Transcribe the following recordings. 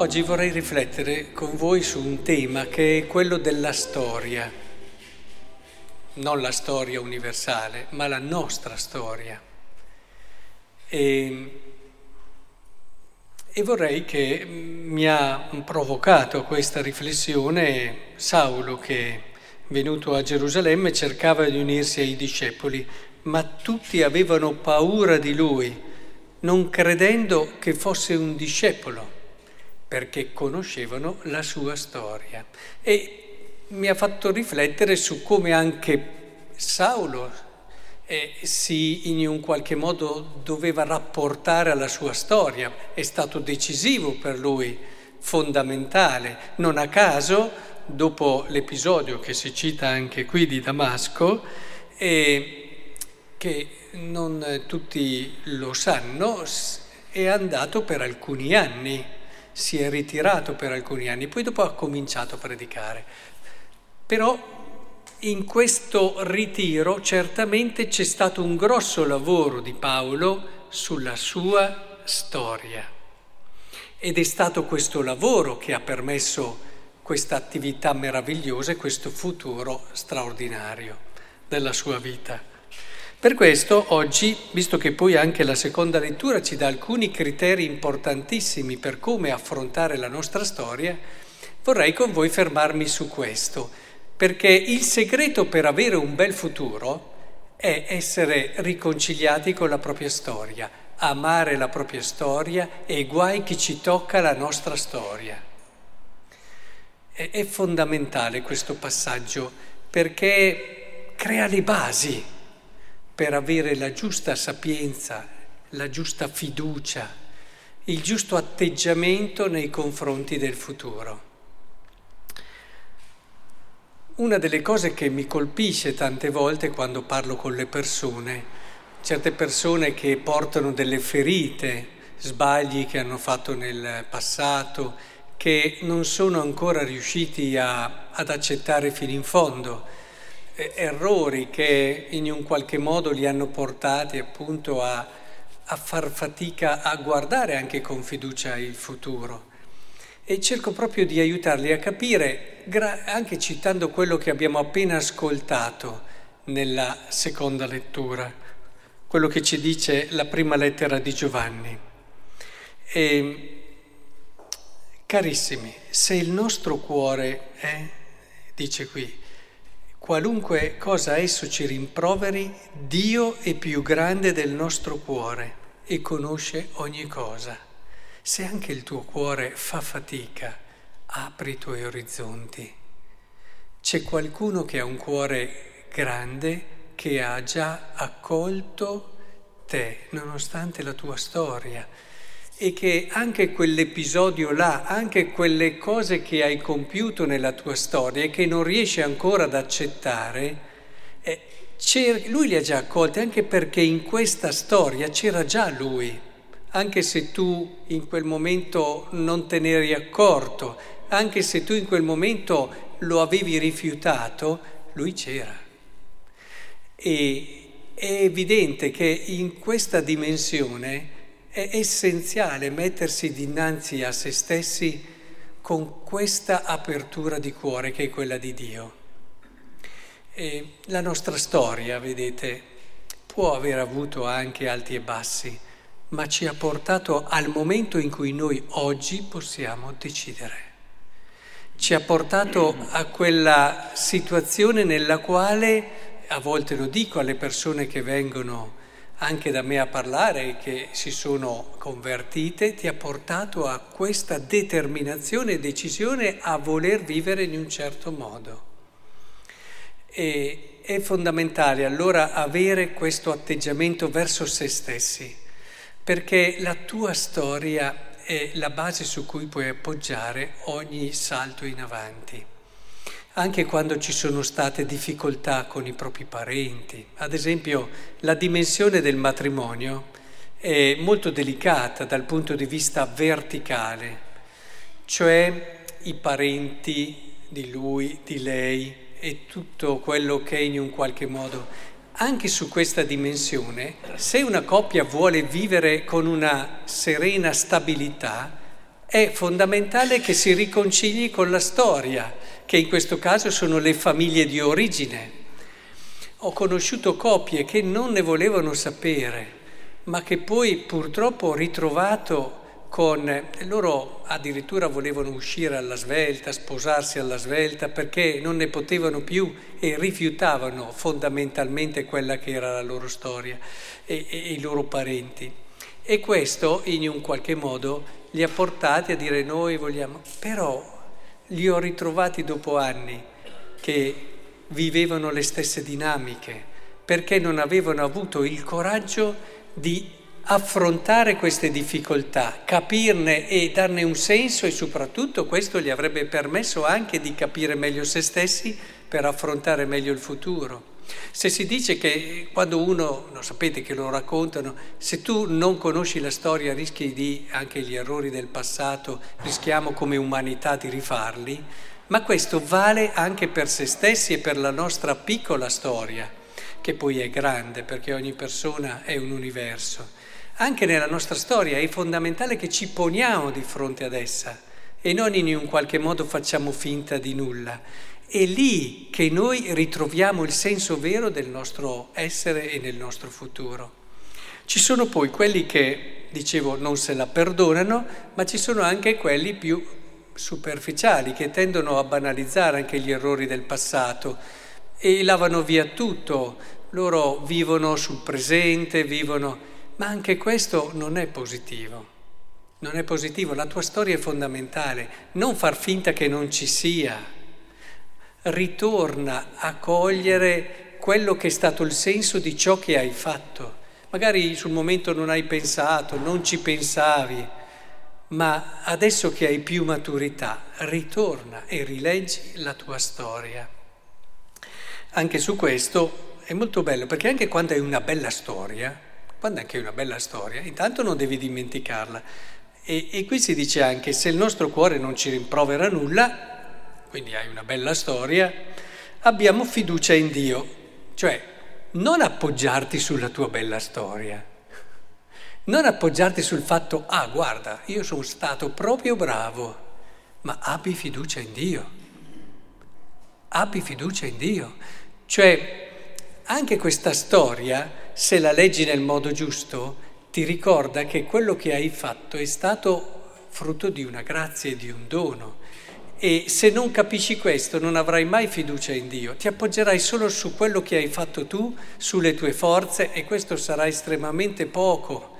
Oggi vorrei riflettere con voi su un tema che è quello della storia, non la storia universale, ma la nostra storia. E, e vorrei che mi ha provocato questa riflessione Saulo che, venuto a Gerusalemme, cercava di unirsi ai discepoli, ma tutti avevano paura di lui, non credendo che fosse un discepolo perché conoscevano la sua storia. E mi ha fatto riflettere su come anche Saulo eh, si in un qualche modo doveva rapportare alla sua storia, è stato decisivo per lui, fondamentale. Non a caso, dopo l'episodio che si cita anche qui di Damasco, eh, che non tutti lo sanno, è andato per alcuni anni si è ritirato per alcuni anni, poi dopo ha cominciato a predicare. Però in questo ritiro certamente c'è stato un grosso lavoro di Paolo sulla sua storia. Ed è stato questo lavoro che ha permesso questa attività meravigliosa e questo futuro straordinario della sua vita. Per questo oggi, visto che poi anche la seconda lettura ci dà alcuni criteri importantissimi per come affrontare la nostra storia, vorrei con voi fermarmi su questo, perché il segreto per avere un bel futuro è essere riconciliati con la propria storia, amare la propria storia e guai chi ci tocca la nostra storia. È, fondamentale questo passaggio perché crea le basi per avere la giusta sapienza, la giusta fiducia, il giusto atteggiamento nei confronti del futuro. Una delle cose che mi colpisce tante volte quando parlo con le persone, certe persone che portano delle ferite, sbagli che hanno fatto nel passato, che non sono ancora riusciti a, ad accettare fino in fondo, errori che in un qualche modo li hanno portati appunto a, a far fatica a guardare anche con fiducia il futuro. E cerco proprio di aiutarli a capire, anche citando quello che abbiamo appena ascoltato nella seconda lettura, quello che ci dice la prima lettera di Giovanni. E, carissimi, se il nostro cuore è, dice qui, Qualunque cosa esso ci rimproveri, Dio è più grande del nostro cuore e conosce ogni cosa. Se anche il tuo cuore fa fatica, apri i tuoi orizzonti. C'è qualcuno che ha un cuore grande che ha già accolto te, nonostante la tua storia e che anche quell'episodio là, anche quelle cose che hai compiuto nella tua storia e che non riesci ancora ad accettare, eh, lui li ha già accolti anche perché in questa storia c'era già lui, anche se tu in quel momento non te ne eri accorto, anche se tu in quel momento lo avevi rifiutato, lui c'era. E è evidente che in questa dimensione è essenziale mettersi dinanzi a se stessi con questa apertura di cuore che è quella di Dio. E la nostra storia, vedete, può aver avuto anche alti e bassi, ma ci ha portato al momento in cui noi oggi possiamo decidere. Ci ha portato a quella situazione nella quale, a volte lo dico alle persone che vengono anche da me a parlare che si sono convertite, ti ha portato a questa determinazione e decisione a voler vivere in un certo modo. E è fondamentale allora avere questo atteggiamento verso se stessi, perché la tua storia è la base su cui puoi appoggiare ogni salto in avanti anche quando ci sono state difficoltà con i propri parenti. Ad esempio, la dimensione del matrimonio è molto delicata dal punto di vista verticale, cioè i parenti di lui, di lei e tutto quello che in un qualche modo. Anche su questa dimensione, se una coppia vuole vivere con una serena stabilità, è fondamentale che si riconcili con la storia, che in questo caso sono le famiglie di origine. Ho conosciuto coppie che non ne volevano sapere, ma che poi purtroppo ho ritrovato con loro addirittura volevano uscire alla svelta, sposarsi alla svelta perché non ne potevano più e rifiutavano fondamentalmente quella che era la loro storia e, e, i loro parenti. E questo in un qualche modo li ha portati a dire noi vogliamo, però li ho ritrovati dopo anni che vivevano le stesse dinamiche perché non avevano avuto il coraggio di affrontare queste difficoltà, capirne e darne un senso e soprattutto questo gli avrebbe permesso anche di capire meglio se stessi per affrontare meglio il futuro. Se si dice che quando uno, lo sapete che lo raccontano, se tu non conosci la storia rischi di, anche gli errori del passato, rischiamo come umanità di rifarli, ma questo vale anche per se stessi e per la nostra piccola storia, che poi è grande perché ogni persona è un universo. Anche nella nostra storia è fondamentale che ci poniamo di fronte ad essa e non in un qualche modo facciamo finta di nulla. È lì che noi ritroviamo il senso vero del nostro essere e del nostro futuro. Ci sono poi quelli che, dicevo, non se la perdonano, ma ci sono anche quelli più superficiali che tendono a banalizzare anche gli errori del passato e lavano via tutto. Loro vivono sul presente, vivono ma anche questo non è positivo. Non è positivo, la tua storia è fondamentale. Non far finta che non ci sia. Ritorna a cogliere quello che è stato il senso di ciò che hai fatto. Magari sul momento non hai pensato, non ci pensavi, ma adesso che hai più maturità, ritorna e rileggi la tua storia. Anche su questo è molto bello, perché anche quando hai una bella storia, quando è anche una bella storia, intanto non devi dimenticarla. E, e qui si dice anche, se il nostro cuore non ci rimprovera nulla, quindi hai una bella storia, abbiamo fiducia in Dio. Cioè, non appoggiarti sulla tua bella storia, non appoggiarti sul fatto, ah guarda, io sono stato proprio bravo, ma abbi fiducia in Dio. Abbi fiducia in Dio. Cioè, anche questa storia se la leggi nel modo giusto, ti ricorda che quello che hai fatto è stato frutto di una grazia e di un dono. E se non capisci questo non avrai mai fiducia in Dio, ti appoggerai solo su quello che hai fatto tu, sulle tue forze e questo sarà estremamente poco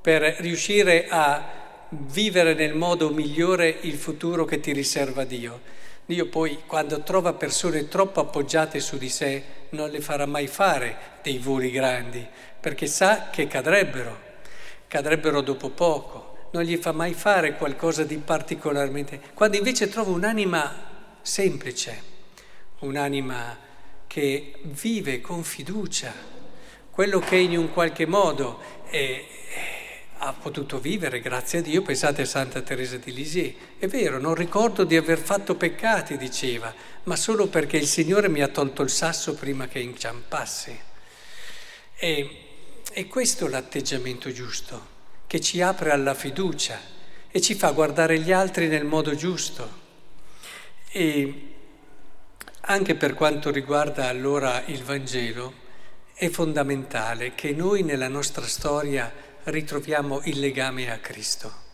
per riuscire a vivere nel modo migliore il futuro che ti riserva Dio. Dio poi quando trova persone troppo appoggiate su di sé non le farà mai fare dei voli grandi, perché sa che cadrebbero, cadrebbero dopo poco, non gli fa mai fare qualcosa di particolarmente. Quando invece trova un'anima semplice, un'anima che vive con fiducia, quello che in un qualche modo è, ha potuto vivere, grazie a Dio, pensate a Santa Teresa di Lisieux. È vero, non ricordo di aver fatto peccati, diceva, ma solo perché il Signore mi ha tolto il sasso prima che inciampassi. E, e questo è l'atteggiamento giusto, che ci apre alla fiducia e ci fa guardare gli altri nel modo giusto. E anche per quanto riguarda allora il Vangelo, è fondamentale che noi nella nostra storia ritroviamo il legame a Cristo.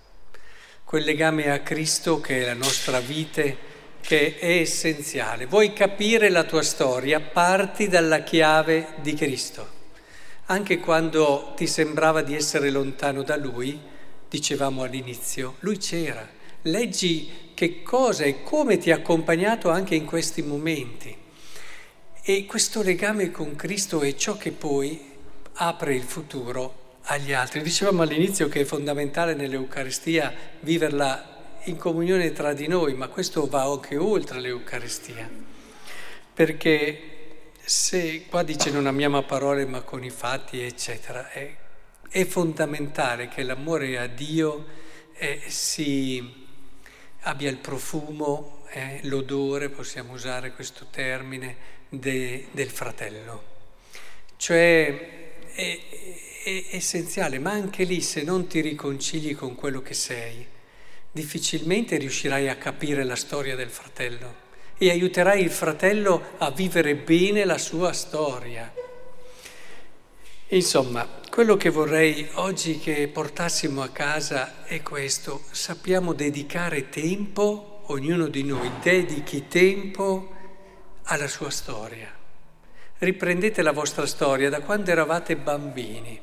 Quel legame a Cristo che è la nostra vita, che è essenziale. Vuoi capire la tua storia? Parti dalla chiave di Cristo. Anche quando ti sembrava di essere lontano da Lui, dicevamo all'inizio, Lui c'era. Leggi che cosa e come ti ha accompagnato anche in questi momenti. E questo legame con Cristo è ciò che poi apre il futuro agli altri. Dicevamo all'inizio che è fondamentale nell'Eucaristia viverla in comunione tra di noi, ma questo va anche oltre l'Eucaristia, perché se qua dice non amiamo a parole ma con i fatti, eccetera, è, è fondamentale che l'amore a Dio eh, si, abbia il profumo, eh, l'odore, possiamo usare questo termine, de, del fratello. Cioè è, è essenziale, ma anche lì se non ti riconcili con quello che sei, difficilmente riuscirai a capire la storia del fratello e aiuterai il fratello a vivere bene la sua storia. Insomma, quello che vorrei oggi che portassimo a casa è questo, sappiamo dedicare tempo, ognuno di noi dedichi tempo alla sua storia. Riprendete la vostra storia da quando eravate bambini.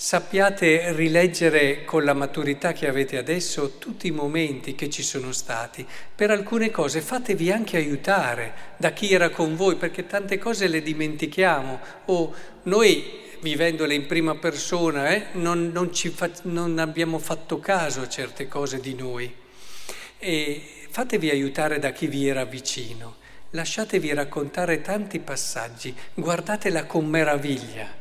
Sappiate rileggere con la maturità che avete adesso tutti i momenti che ci sono stati. Per alcune cose fatevi anche aiutare da chi era con voi, perché tante cose le dimentichiamo o noi vivendole in prima persona, eh, non, non, fa, non abbiamo fatto caso a certe cose di noi. E fatevi aiutare da chi vi era vicino, lasciatevi raccontare tanti passaggi, guardatela con meraviglia,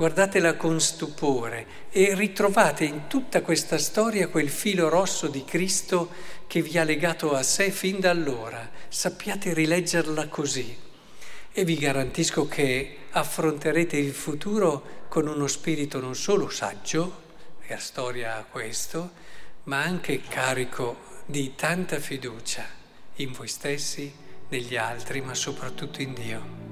guardatela con stupore e ritrovate in tutta questa storia quel filo rosso di Cristo che vi ha legato a sé fin da allora. Sappiate rileggerla così e vi garantisco che affronterete il futuro con uno spirito non solo saggio, la storia ha questo, ma anche carico di tanta fiducia in voi stessi, negli altri, ma soprattutto in Dio.